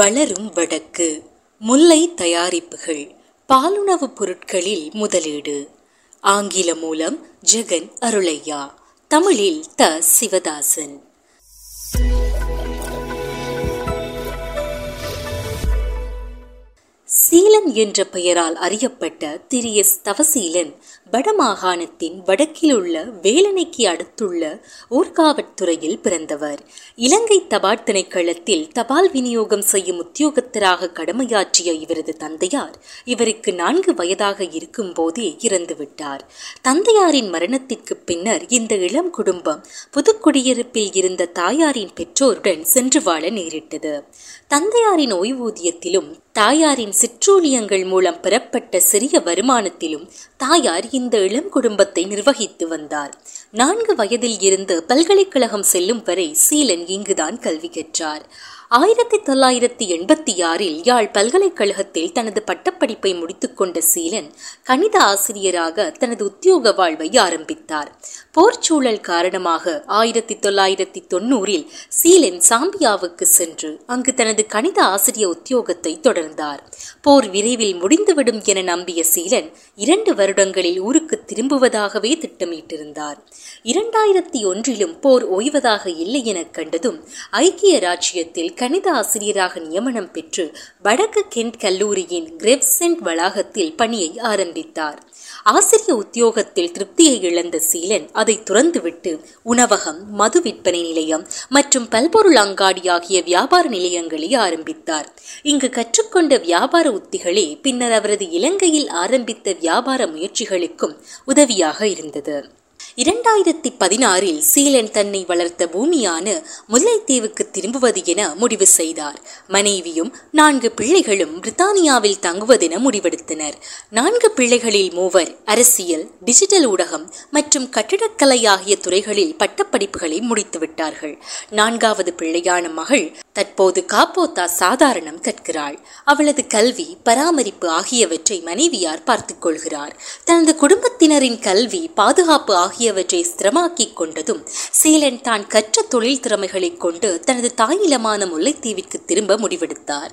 வளரும் வடக்கு. முல்லை தயாரிப்புகள். பாலுணவுப் பொருட்களில் முதலீடு. ஆங்கில மூலம் ஜெகன் அருளையா. தமிழில் த சிவதாசன். சீலன் என்ற பெயரால் அறியப்பட்ட திரு எஸ் தவசீலன் வடமாகாணத்தின் வடக்கில் உள்ள வேலனைக்கு அடுத்துள்ள ஊர்காவற்துறையில் பிறந்தவர். இலங்கை தபால் திணைக்களத்தில் தபால் விநியோகம் செய்யும் உத்தியோகத்தராக கடமையாற்றிய இவரது தந்தையார் இவருக்கு நான்கு வயதாக இருக்கும் போதே இறந்துவிட்டார். தந்தையாரின் மரணத்திற்கு பின்னர் இந்த இளம் குடும்பம் புதுக்குடியிருப்பில் இருந்த தாயாரின் பெற்றோருடன் சென்று வாழ நேரிட்டது. தந்தையாரின் ஓய்வூதியத்திலும் தாயாரின் சிற்றூழியங்கள் மூலம் பெறப்பட்ட சிறிய வருமானத்திலும் தாயார் இந்த இளம் குடும்பத்தை நிர்வகித்து வந்தார். நான்கு வயதில் இருந்து பல்கலைக்கழகம் செல்லும் வரை சீலன் இங்குதான் கல்வி கற்றார். ஆயிரத்தி தொள்ளாயிரத்தி எண்பத்தி ஆறில் யாழ் பல்கலைக்கழகத்தில் தனது பட்டப்படிப்பை முடித்துக்கொண்ட சீலன் கணித ஆசிரியராக தனது உத்தியோக வாழ்வை ஆரம்பித்தார். போர்ச்சூழல் காரணமாக ஆயிரத்தி தொள்ளாயிரத்தி தொண்ணூறில் சீலன் சாம்பியாவுக்கு சென்று அங்கு தனது கணித ஆசிரிய உத்தியோகத்தை தொடர்ந்தார். போர் விரைவில் முடிந்துவிடும் என நம்பிய சீலன் இரண்டு வருடங்களில் ஊருக்கு திரும்புவதாகவே திட்டமிட்டிருந்தார். இரண்டாயிரத்தி ஒன்றிலும் போர் ஓய்வதாக இல்லை என கண்டதும் ஐக்கிய ராஜ்யத்தில் கணித ஆசிரியராக நியமனம் பெற்று வடக்கு கென்ட் கல்லூரியின் கிரெவ்சென்ட் வளாகத்தில் பணியை ஆரம்பித்தார். ஆசிரிய உத்தியோகத்தில் திருப்தியை இழந்த சீலன் அதை துறந்துவிட்டு உணவகம் மது விற்பனை நிலையம் மற்றும் பல்பொருள் அங்காடி ஆகிய வியாபார நிலையங்களை ஆரம்பித்தார். இங்கு கற்றுக்கொண்ட வியாபார உத்திகளே பின்னர் அவரது இலங்கையில் ஆரம்பித்த வியாபார முயற்சிகளுக்கும் உதவியாக இருந்தது. இரண்டாயிரத்தி பதினாறில் சீலன் தன்னை வளர்த்த பூமியான முல்லைத்தீவுக்கு திரும்புவது என முடிவு செய்தார். மனைவியும் நான்கு பிள்ளைகளும் பிரித்தானியாவில் தங்குவதென முடிவெடுத்தனர். நான்கு பிள்ளைகளில் மூவர் அரசியல் டிஜிட்டல் ஊடகம் மற்றும் கட்டிடக்கலை ஆகிய துறைகளில் பட்டப்படிப்புகளை முடித்துவிட்டார்கள். நான்காவது பிள்ளையான மகள் தற்போது காப்போத்தா சாதாரணம் கற்கிறாள். அவளது கல்வி பராமரிப்பு ஆகியவற்றை மனைவியார் பார்த்துக் கொள்கிறார். தனது குடும்பத்தினரின் கல்வி பாதுகாப்பு ஆகிய ஆகியவற்றை ஸ்திரமாக்கிக் கொண்டதும் சீலன் தான் கற்ற தொழில் திறமைகளைக் கொண்டு தனது தாயிலமான முல்லைத்தீவிற்கு திரும்ப முடிவெடுத்தார்.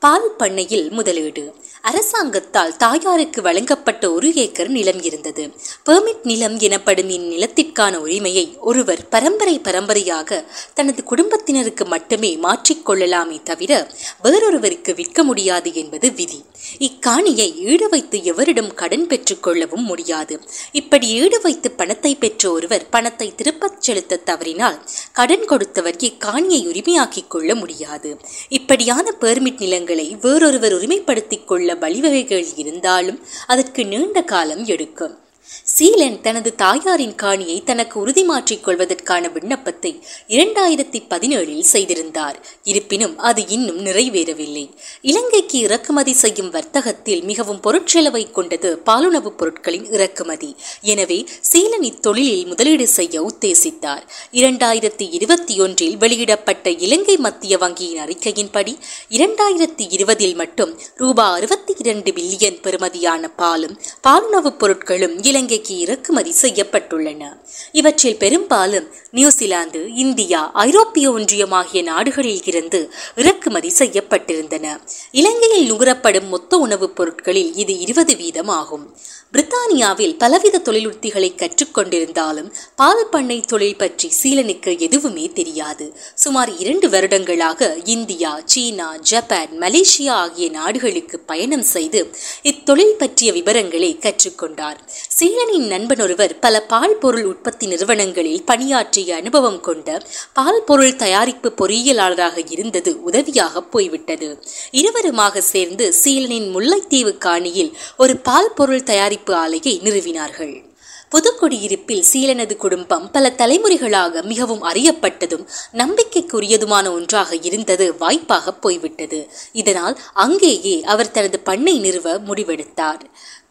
பால் பண்ணையில் முதலீடு. அரசாங்கத்தால் தாயாருக்கு வழங்கப்பட்ட ஒரு ஏக்கர் நிலம் இருந்தது. பெர்மிட் நிலம் எனப்படும் இந்நிலத்திற்கான உரிமையை ஒருவர் பரம்பரை பரம்பரையாக தனது குடும்பத்தினருக்கு மட்டுமே மாற்றிக்கொள்ளலாமே தவிர வேறொருவருக்கு விற்க முடியாது என்பது விதி. இக்காணியை ஈடு வைத்து எவரிடம் கடன் பெற்றுக்கொள்ளவும் முடியாது. இப்படி ஈடு வைத்து பணத்தை பெற்ற ஒருவர் பணத்தை திருப்பச் செலுத்த தவறினால் கடன் கொடுத்தவர் இக்காணியை உரிமையாக்கிக் கொள்ள முடியாது. இப்படியான பெர்மிட் நிலங்களை வேறொருவர் உரிமைப்படுத்திக் கொள்ள வழிவகைகள் இருந்தாலும் அதற்கு நீண்ட காலம் எடுக்கும். சீலன் தனது தாயாரின் காணியை தனக்கு உறுதிமாற்றிக் கொள்வதற்கான விண்ணப்பத்தை இரண்டாயிரத்தி பதினேழில் செய்திருந்தார். இருப்பினும் அது இன்னும் நிறைவேறவில்லை. இலங்கைக்கு இறக்குமதி செய்யும் வர்த்தகத்தில் மிகவும் பொருட்செலவை கொண்டது பாலுணவுப் பொருட்களின் இறக்குமதி. எனவே சீலன் இத்தொழிலில் முதலீடு செய்ய உத்தேசித்தார். இரண்டாயிரத்தி இருபத்தி ஒன்றில் வெளியிடப்பட்ட இலங்கை மத்திய வங்கியின் அறிக்கையின்படி இரண்டாயிரத்தி இருபதில் மட்டும் ரூபாய் அறுபத்தி இரண்டு பில்லியன் பெறுமதியான பாலும் பாலுணவுப் பொருட்களும் இலங்கை இலங்கைக்கு இறக்குமதி செய்யப்பட்டுள்ளன. இவற்றில் பெரும்பாலும் நியூசிலாந்து இந்தியா ஐரோப்பிய ஒன்றியம் ஆகிய நாடுகளில் இருந்து இறக்குமதி செய்யப்பட்டிருந்தன. இலங்கையில் நுகரப்படும் மொத்த உணவுப் பொருட்களில் இது இருபது வீதம் ஆகும் பிரித்தானியாவில் பலவித தொழிலுத்திகளை கற்றுக்கொண்டிருந்தாலும் பால் பண்ணை தொழில் பற்றி சீலனுக்கு எதுவுமே தெரியாது. சுமார் இரண்டு வருடங்களாக இந்தியா சீனா ஜப்பான் மலேசியா ஆகிய நாடுகளுக்கு பயணம் செய்து இத்தொழில் பற்றிய விவரங்களை கற்றுக்கொண்டார். சீலனின் நண்பன் ஒருவர் பல பால் பொருள் உற்பத்தி நிறுவனங்களில் பணியாற்றிய அனுபவம் கொண்ட பால் பொருள் தயாரிப்பு பொறியியலாளராக இருந்தது உதவியாக போய்விட்டது. இருவருமாக சேர்ந்து சீலனின் முல்லைத்தீவு காணியில் ஒரு பால் பொருள் தயாரிப்பு ஆலையை நிறுவினார்கள். புதுக்குடியிருப்பில் சீலனது குடும்பம் பல தலைமுறைகளாக மிகவும் அறியப்பட்டதும் நம்பிக்கைக்குரியதுமான ஒன்றாக இருந்தது வாய்ப்பாக போய்விட்டது. இதனால் அங்கேயே அவர் தனது பண்ணை நிறுவ முடிவெடுத்தார்.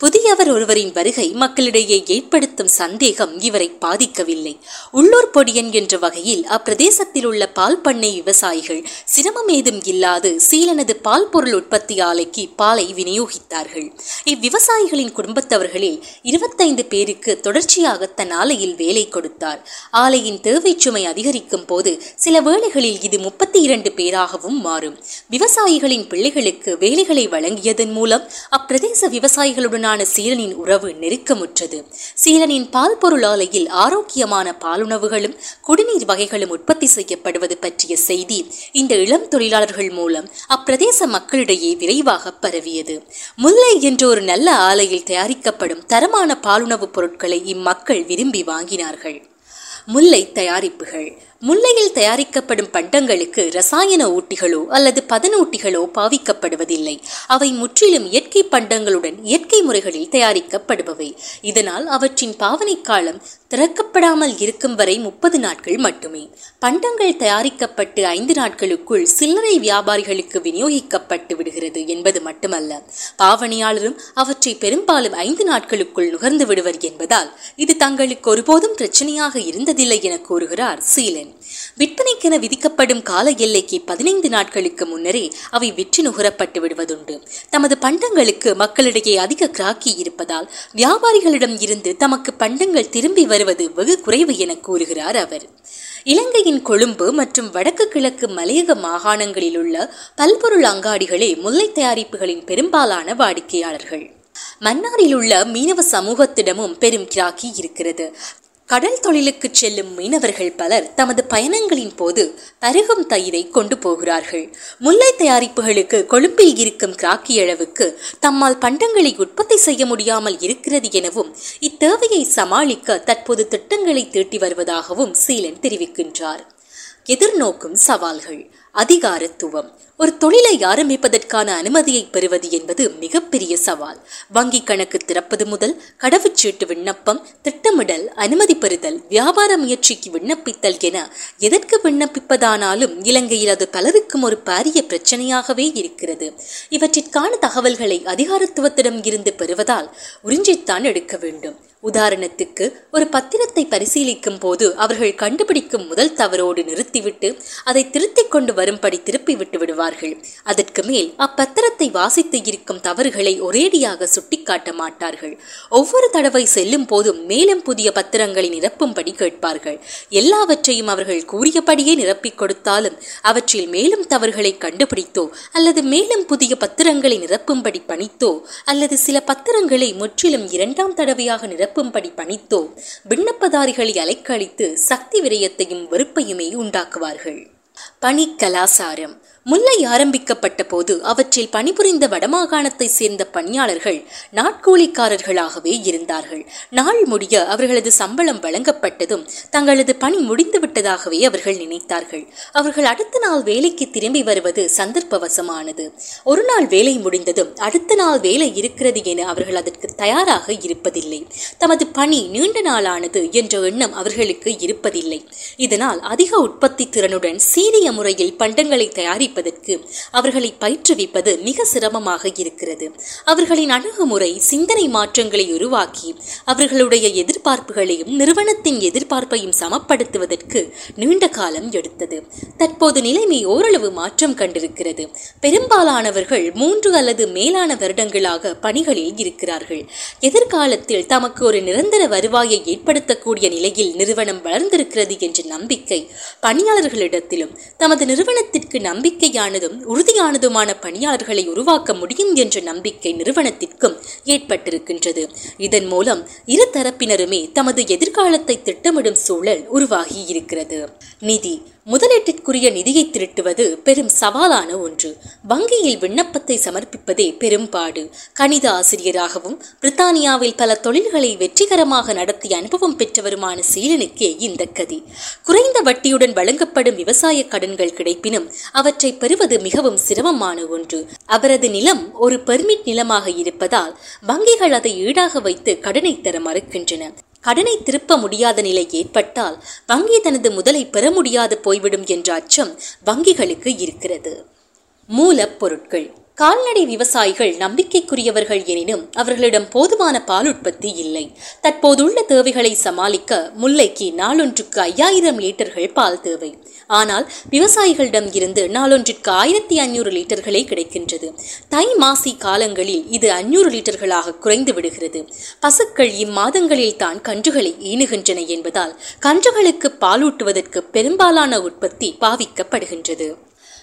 புதியவர் ஒருவரின் வருகை மக்களிடையே ஏற்படுத்தும் சந்தேகம் இவரை பாதிக்கவில்லை. உள்ளூர் பொடியன் என்ற வகையில் அப்பிரதேசத்தில் உள்ள பால் பண்ணை விவசாயிகள் சிரமம் ஏதும் இல்லாது சீலனது பால் பொருள் உற்பத்தி ஆலைக்கு பாலை விநியோகித்தார்கள். இவ்விவசாயிகளின் குடும்பத்தவர்களில் இருபத்தைந்து பேருக்கு தொடர்ச்சியாக தன் ஆலையில் வேலை கொடுத்தார். ஆலையின் தேவை சுமை அதிகரிக்கும் போது சில வேளைகளில் இது முப்பத்தி இரண்டு பேராகவும் மாறும். விவசாயிகளின் பிள்ளைகளுக்கு வேலைகளை வழங்கியதன் மூலம் அப்பிரதேச விவசாயிகளுடன் விவசாயிகளுடனான சீலனின் உறவு நெருக்கமுற்றது. சீலனின் பால் பொருள் ஆலையில் ஆரோக்கியமான பாலுணவுகளும் குடிநீர் வகைகளும் உற்பத்தி செய்யப்படுவது பற்றிய செய்தி இந்த இளம் தொழிலாளர்கள் மூலம் அப்பிரதேச மக்களிடையே விரைவாக பரவியது. முல்லை என்ற ஒரு நல்ல ஆலையில் தயாரிக்கப்படும் தரமான பாலுணவுப் பொருட்களை இம்மக்கள் விரும்பி வாங்கினார்கள். முல்லை தயாரிப்புகள். முல்லையில் தயாரிக்கப்படும் பண்டங்களுக்கு ரசாயன ஊட்டிகளோ அல்லது பதனூட்டிகளோ பாவிக்கப்படுவதில்லை. அவை முற்றிலும் இயற்கை பண்டங்களுடன் இயற்கை முறைகளில் தயாரிக்கப்படுபவை. இதனால் அவற்றின் பாவனை காலம் திறக்கப்படாமல் இருக்கும் வரை முப்பது நாட்கள் மட்டுமே. பண்டங்கள் தயாரிக்கப்பட்டு ஐந்து நாட்களுக்குள் சில்லறை வியாபாரிகளுக்கு விநியோகிக்கப்பட்டு விடுகிறது என்பது மட்டுமல்ல. பாவனையாளரும் அவற்றை பெரும்பாலும் ஐந்து நாட்களுக்குள் நுகர்ந்து விடுவர் என்பதால் இது தங்களுக்கு ஒருபோதும் பிரச்சனையாக இருந்ததில்லை என கூறுகிறார் சீலன். விற்பனைக்கென விதிக்கப்படும் கால எல்லைக்கு பதினைந்து நாட்களுக்கு முன்னரே அவை விற்று நுகரப்பட்டு விடுவதுண்டு. தமது பண்டங்களுக்கு மக்களிடையே அதிக கிராக்கி இருப்பதால் வியாபாரிகளிடம் இருந்து தமக்கு பண்டங்கள் திரும்பி வருவது வெகு குறைவு என கூறுகிறார் அவர். இலங்கையின் கொழும்பு மற்றும் வடக்கு கிழக்கு மலையக மாகாணங்களில் உள்ள பல்பொருள் அங்காடிகளே முல்லை தயாரிப்புகளின் பெரும்பாலான வாடிக்கையாளர்கள். மன்னாரில் உள்ள மீனவ சமூகத்திடமும் பெரும் கிராக்கி இருக்கிறது. கடல் தொழிலுக்கு செல்லும் மீனவர்கள் பலர் தமது பயணங்களின் போது பருகும் தயிரை கொண்டு போகிறார்கள். முல்லை தயாரிப்புகளுக்கு கொழும்பில் இருக்கும் கிராக்கி அளவுக்கு தம்மால் பண்டங்களை உற்பத்தி செய்ய முடியாமல் இருக்கிறது எனவும் இத்தேவையை சமாளிக்க தற்போது திட்டங்களை தீட்டி வருவதாகவும் சீலன் தெரிவிக்கின்றார். எதிர்நோக்கும் சவால்கள். அதிகாரத்துவம். ஒரு தொழிலை ஆரம்பிப்பதற்கான அனுமதியை பெறுவது என்பது மிகப்பெரிய சவால். வங்கி கணக்கு திறப்பது முதல் கடவுச்சீட்டு விண்ணப்பம் திட்டமிடல் அனுமதி பெறுதல் வியாபார முயற்சிக்கு விண்ணப்பித்தல் என எதற்கு விண்ணப்பிப்பதானாலும் இலங்கையில் அது பலருக்கும் ஒரு பாரிய பிரச்சனையாகவே இருக்கிறது. இவற்றிற்கான தகவல்களை அதிகாரத்துவத்திடம் இருந்து பெறுவதால் உறிஞ்சித்தான் எடுக்க வேண்டும். உதாரணத்துக்கு ஒரு பத்திரத்தை பரிசீலிக்கும் போது அவர்கள் கண்டுபிடிக்கும் முதல் தவறோடு நிறுத்திவிட்டு அதை திருத்திக் கொண்டு வரும்படி திருப்பி விட்டு விடுவார்கள். அதற்கு மேல் அப்பத்திரத்தை வாசித்து இருக்கும் தவறுகளை ஒரேடியாக சுட்டிக்காட்ட மாட்டார்கள். ஒவ்வொரு தடவை செல்லும் போதும் மேலும் புதிய பத்திரங்களை நிரப்பும்படி கேட்பார்கள். எல்லாவற்றையும் அவர்கள் கூறியபடியே நிரப்பிக் கொடுத்தாலும் அவற்றில் மேலும் தவறுகளை கண்டுபிடித்தோ அல்லது மேலும் புதிய பத்திரங்களை நிரப்பும்படி பணித்தோ அல்லது சில பத்திரங்களை முற்றிலும் இரண்டாம் தடவையாக நிரப்ப நிரப்பும்படி பணித்தோ விண்ணப்பதாரிகளை அலைக்கழித்து சக்தி விரயத்தையும் வெறுப்பையுமே உண்டாக்குவார்கள். பணி கலாசாரம். முல்லை ஆரம்பிக்கப்பட்ட போது அவற்றில் பணிபுரிந்த வடமாகாணத்தை சேர்ந்த பணியாளர்கள் நாட்கூலிக்காரர்களாகவே இருந்தார்கள். நாள் முடிய அவர்களது சம்பளம் வழங்கப்பட்டதும் தங்களது பணி முடிந்துவிட்டதாகவே அவர்கள் நினைத்தார்கள். அவர்கள் அடுத்த நாள் வேலைக்கு திரும்பி வருவது சந்தர்ப்பவசமானது. ஒரு நாள் வேலை முடிந்ததும் அடுத்த நாள் வேலை இருக்கிறது என அவர்கள் அதற்கு தயாராக இருப்பதில்லை. தமது பணி நீண்ட நாளானது என்ற எண்ணம் அவர்களுக்கு இருப்பதில்லை. இதனால் அதிக உற்பத்தி திறனுடன் சீரிய முறையில் பண்டங்களை தயாரிப்பதற்கு அவர்களை பயிற்றுவிப்பது மிக சிரமமாக இருக்கிறது. அவர்களின் அணுகுமுறை சிந்தனை மாற்றங்களை உருவாக்கி அவர்களுடைய எதிர்பார்ப்புகளையும் நிறுவனத்தின் எதிர்பார்ப்பையும் சமப்படுத்துவதற்கு நீண்ட காலம் எடுத்தது. தற்போது நிலைமை ஓரளவு மாற்றம் கண்டிருக்கிறது. பெரும்பாலானவர்கள் மூன்று அல்லது மேலான வருடங்களாக பணிகளில் இருக்கிறார்கள். எதிர்காலத்தில் தமக்கு ஒரு நிரந்தர வருவாயை ஏற்படுத்தக்கூடிய நிலையில் நிறுவனம் வளர்ந்திருக்கிறது என்ற நம்பிக்கை பணியாளர்களிடத்திலும் தமது நிறுவனத்திற்கு நம்பிக்கை நம்பிக்கையானதும் உறுதியானதுமான பணியாளர்களை உருவாக்க முடியும் என்ற நம்பிக்கை நிறுவனத்திற்கும் ஏற்பட்டிருக்கின்றது. இதன் மூலம் இரு தரப்பினருமே தமது எதிர்காலத்தை திட்டமிடும் சூழல் உருவாகி இருக்கிறது நிதி முதலீட்டிற்குரிய நிதியை திரட்டுவது பெரும் சவாலான ஒன்று. வங்கியில் விண்ணப்பத்தை சமர்ப்பிப்பதே பெரும்பாடு. கணித ஆசிரியராகவும் பிரித்தானியாவில் பல தொழில்களை வெற்றிகரமாக நடத்திய அனுபவம் பெற்றவருமான சீலனுக்கே இந்த கதி. குறைந்த வட்டியுடன் வழங்கப்படும் விவசாய கடன்கள் கிடைப்பினும் அவற்றை பெறுவது மிகவும் சிரமமான ஒன்று. அவரது நிலம் ஒரு பெர்மிட் நிலமாக இருப்பதால் வங்கிகள் அதை ஈடாக வைத்து கடனை தர மறுக்கின்றன. கடனை திருப்ப முடியாத நிலை ஏற்பட்டால் வங்கி தனது முதலை பெற முடியாது போய்விடும் என்ற அச்சம் வங்கிகளுக்கு இருக்கிறது. மூலப்பொருட்கள் கால்நடை விவசாயிகள் நம்பிக்கைக்குரியவர்கள் எனினும் அவர்களிடம் போதுமான பால் உற்பத்தி இல்லை. தற்போதுள்ள தேவைகளை சமாளிக்க முல்லைக்கு நாளொன்றுக்கு ஐயாயிரம் லிட்டர்கள் பால் தேவை. ஆனால் விவசாயிகளிடம் இருந்து நாளொன்றிற்கு ஆயிரத்தி ஐநூறு லிட்டர்களே கிடைக்கின்றது. தை மாசி காலங்களில் இது ஐநூறு லிட்டர்களாக குறைந்து விடுகிறது. பசுக்கள் இம்மாதங்களில் தான் கன்றுகளை ஈணுகின்றன என்பதால் கன்றுகளுக்கு பாலூட்டுவதற்கு பெரும்பாலான உற்பத்தி பாவிக்கப்படுகின்றது.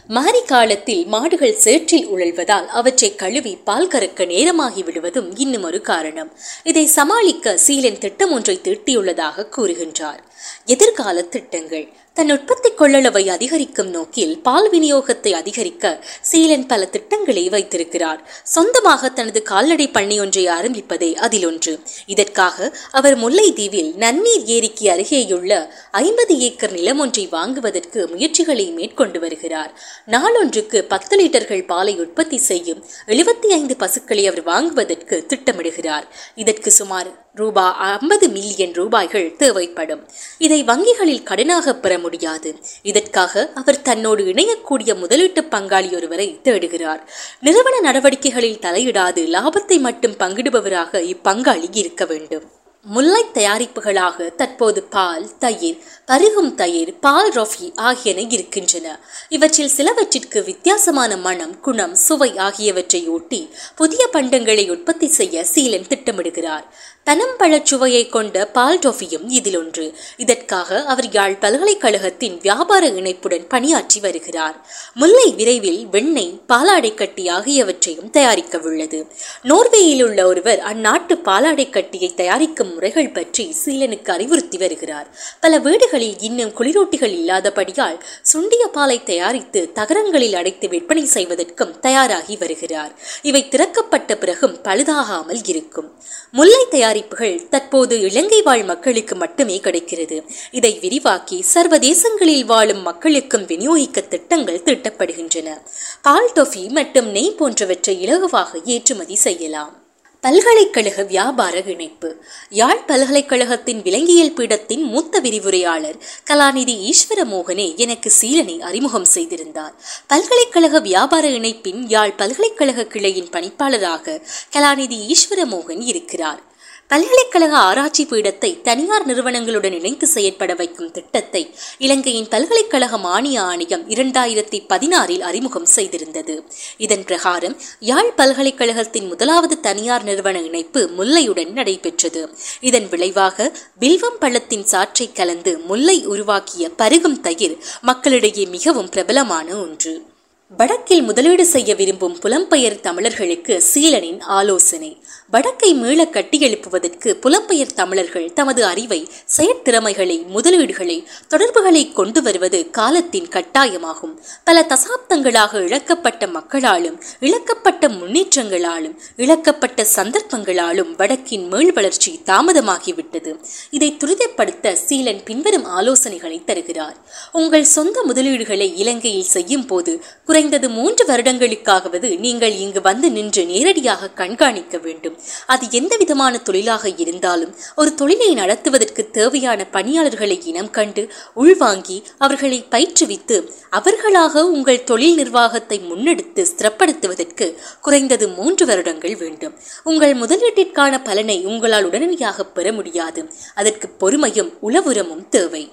மாரி காலத்தில் மாடுகள் சேற்றில் உழல்வதால் அவற்றை கழுவி பால் கறக்க நேரமாகி விடுவதும் இன்னும் ஒரு காரணம். இதை சமாளிக்க சீலன் திட்டம் ஒன்றை தீட்டியுள்ளதாக கூறுகின்றார். எதிர்கால திட்டங்கள். தன் உற்பத்தி கொள்ளளவை அதிகரிக்கும் நோக்கில் பால் விநியோகத்தை அதிகரிக்க சீலன் பல திட்டங்களை வைத்திருக்கிறார். சொந்தமாக தனது கால்நடை பண்ணை ஒன்றை ஆரம்பிப்பதே அதில் ஒன்று. இதற்காக அவர் முல்லைத்தீவில் நன்னீர் ஏரிக்கு அருகேயுள்ள ஐம்பது ஏக்கர் நிலம் ஒன்றை வாங்குவதற்கு முயற்சிகளை மேற்கொண்டு வருகிறார். நாளொன்றுக்கு பத்து லிட்டர்கள் பாலை உற்பத்தி செய்யும் எழுபத்தி ஐந்து பசுக்களை அவர் வாங்குவதற்கு திட்டமிடுகிறார். இதற்கு சுமார் ரூபாய் ஐம்பது மில்லியன் ரூபாய்கள் தேவைப்படும். இதை வங்கிகளில் கடனாக பெற முடியாது. இதற்காக அவர் தன்னோடு இணையக்கூடிய முதலீட்டு பங்காளி ஒருவரை தேடுகிறார். நிறுவன நடவடிக்கைகளில் தலையிடாது லாபத்தை மட்டும் பங்கிடுபவராக இப்பங்காளி இருக்க வேண்டும். முல்லை தயாரிப்புகளாக தற்போது பால் தயிர் பருகும் தயிர் பால் ரொஃபி ஆகியன இருக்கின்றன. இவற்றில் சிலவற்றிற்கு வித்தியாசமான மனம் குணம் சுவை ஆகியவற்றை ஒட்டி புதிய பண்டங்களை உற்பத்தி செய்ய சீலன் திட்டமிடுகிறார். பனம்பழச் சுவையை கொண்ட பால் டொஃபியும் இதில் ஒன்று இதற்காக அவர் யாழ் பல்கலைக்கழகத்தின் வியாபார இணைப்புடன் பணியாற்றி வருகிறார். முல்லை விரைவில் வெண்ணெய் பாலாடைக்கட்டி ஆகியவற்றையும் தயாரிக்க உள்ளது நோர்வேயில் உள்ள ஒருவர் அந்நாட்டு பாலாடை கட்டியை தயாரிக்கும் முறைகள் பற்றி சீலனுக்கு அறிவுறுத்தி வருகிறார். பல வீடுகளில் இன்னும் குளிரூட்டிகள் இல்லாதபடியால் சுண்டிய பாலை தயாரித்து தகரங்களில் அடைத்து விற்பனை செய்வதற்கும் தயாராகி வருகிறார். இவை திறக்கப்பட்ட பிறகும் பழுதாகாமல் இருக்கும். முல்லை தயாரிப்புகள் தற்போது இலங்கை வாழ் மக்களுக்கு மட்டுமே கிடைக்கிறது. இதை விரிவாக்கி சர்வதேசங்களில் வாழும் மக்களுக்கும் விநியோகிக்க திட்டங்கள் தீட்டப்படுகின்றன. பால் டொஃபி மற்றும் நெய் போன்றவற்றை இலகுவாக ஏற்றுமதி செய்யலாம். பல்கலைக்கழக வியாபார இணைப்பு. யாழ் பல்கலைக்கழகத்தின் விலங்கியல் பீடத்தின் மூத்த விரிவுரையாளர் கலாநிதி ஈஸ்வர மோகனே எனக்கு சீலனை அறிமுகம் செய்திருந்தார். பல்கலைக்கழக வியாபார இணைப்பின் யாழ் பல்கலைக்கழக கிளையின் பணிப்பாளராக கலாநிதி ஈஸ்வர மோகன் இருக்கிறார். பல்கலைக்கழக ஆராய்ச்சி பீடத்தை தனியார் நிறுவனங்களுடன் இணைந்து செயற்பட வைக்கும் திட்டத்தை இலங்கையின் பல்கலைக்கழக மானிய ஆணையம் இரண்டாயிரத்தி பதினாறில் அறிமுகம் செய்திருந்தது. இதன் பிரகாரம் யாழ் பல்கலைக்கழகத்தின் முதலாவது தனியார் நிறுவன இணைப்பு முல்லையுடன் நடைபெற்றது. இதன் விளைவாக பில்வம் பள்ளத்தின் சாற்றை கலந்து முல்லை உருவாக்கிய பருகும் தயிர் மக்களிடையே மிகவும் பிரபலமான ஒன்று. வடக்கில் முதலீடு செய்ய விரும்பும் புலம்பெயர் தமிழர்களுக்கு சீலனின் ஆலோசனை. வடக்கை மீள கட்டியெழுப்புவதற்கு புலம்பெயர் தமிழர்கள் தமது அறிவை செயற்திறமைகளை முதலீடுகளை தொடர்புகளை கொண்டு வருவது காலத்தின் கட்டாயமாகும். பல தசாப்தங்களாக இழக்கப்பட்ட மக்களாலும் இழக்கப்பட்ட முன்னேற்றங்களாலும் இழக்கப்பட்ட சந்தர்ப்பங்களாலும் வடக்கின் மீள் வளர்ச்சி தாமதமாகிவிட்டது. இதை துரிதப்படுத்த சீலன் பின்வரும் ஆலோசனைகளை தருகிறார். உங்கள் சொந்த முதலீடுகளை இலங்கையில் செய்யும் போது குறைந்தது மூன்று வருடங்களுக்காகவது நீங்கள் இங்கு வந்து நின்று நேரடியாக கண்காணிக்க வேண்டும். அது எந்த விதமான தொழிலாக இருந்தாலும் ஒரு தொழிலை நடத்துவதற்கு தேவையான பணியாளர்களை இனம் கண்டு உள்வாங்கி அவர்களை பயிற்றுவித்து அவர்களாக உங்கள் தொழில் நிர்வாகத்தை முன்னெடுத்து ஸ்திரப்படுத்துவதற்கு குறைந்தது மூன்று வருடங்கள் வேண்டும். உங்கள் முதலீட்டிற்கான பலனை உங்களால் உடனடியாக பெற முடியாது. அதற்கு பொறுமையும் உளவுரமும் தேவை.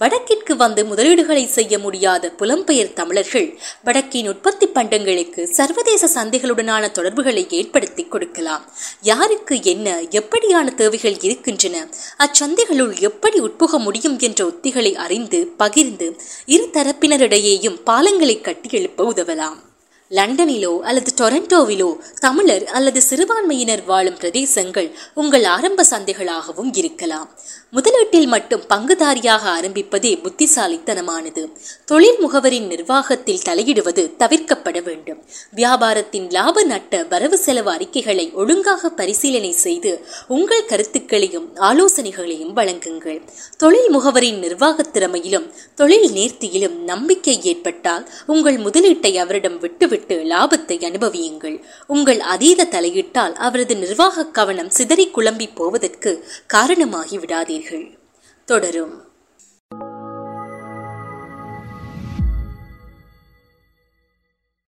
வடக்கிற்கு வந்து முதலீடுகளை செய்ய முடியாத புலம்பெயர் தமிழர்கள் வடக்கின் உற்பத்தி பண்டங்களுக்கு சர்வதேச சந்தைகளுடனான தொடர்புகளை ஏற்படுத்தி கொடுக்கலாம். யாருக்கு என்ன எப்படியான தேவைகள் இருக்கின்றன அச்சந்தைகளுள் எப்படி உட்புக முடியும் என்ற உத்திகளை அறிந்து பகிர்ந்து இரு தரப்பினரிடையேயும் பாலங்களை கட்டி எழுப்ப உதவலாம். லண்டனிலோ அல்லது டொரண்டோவிலோ தமிழர் அல்லது சிறுபான்மையினர் வாழும் பிரதேசங்கள் உங்கள் ஆரம்ப சந்தைகளாகவும் இருக்கலாம். முதலீட்டில் மட்டும் பங்குதாரியாக ஆரம்பிப்பதே புத்திசாலித்தனமானது. தொழில் முகவரின் நிர்வாகத்தில் தலையிடுவது தவிர்க்கப்பட வேண்டும். வியாபாரத்தின் லாப நட்ட வரவு செலவு அறிக்கைகளை ஒழுங்காக பரிசீலனை செய்து உங்கள் கருத்துக்களையும் ஆலோசனைகளையும் வழங்குங்கள். தொழில் முகவரின் நிர்வாக திறமையிலும் தொழில் நேர்த்தியிலும் நம்பிக்கை ஏற்பட்டால் உங்கள் முதலீட்டை அவரிடம் விட்டுவிட்டு லாபத்தை அனுபவியுங்கள். உங்கள் அதீத தலையிட்டால் அவரது நிர்வாக கவனம் சிதறி குழம்பி போவதற்கு காரணமாகி விடாதீர்கள். தொடரும்.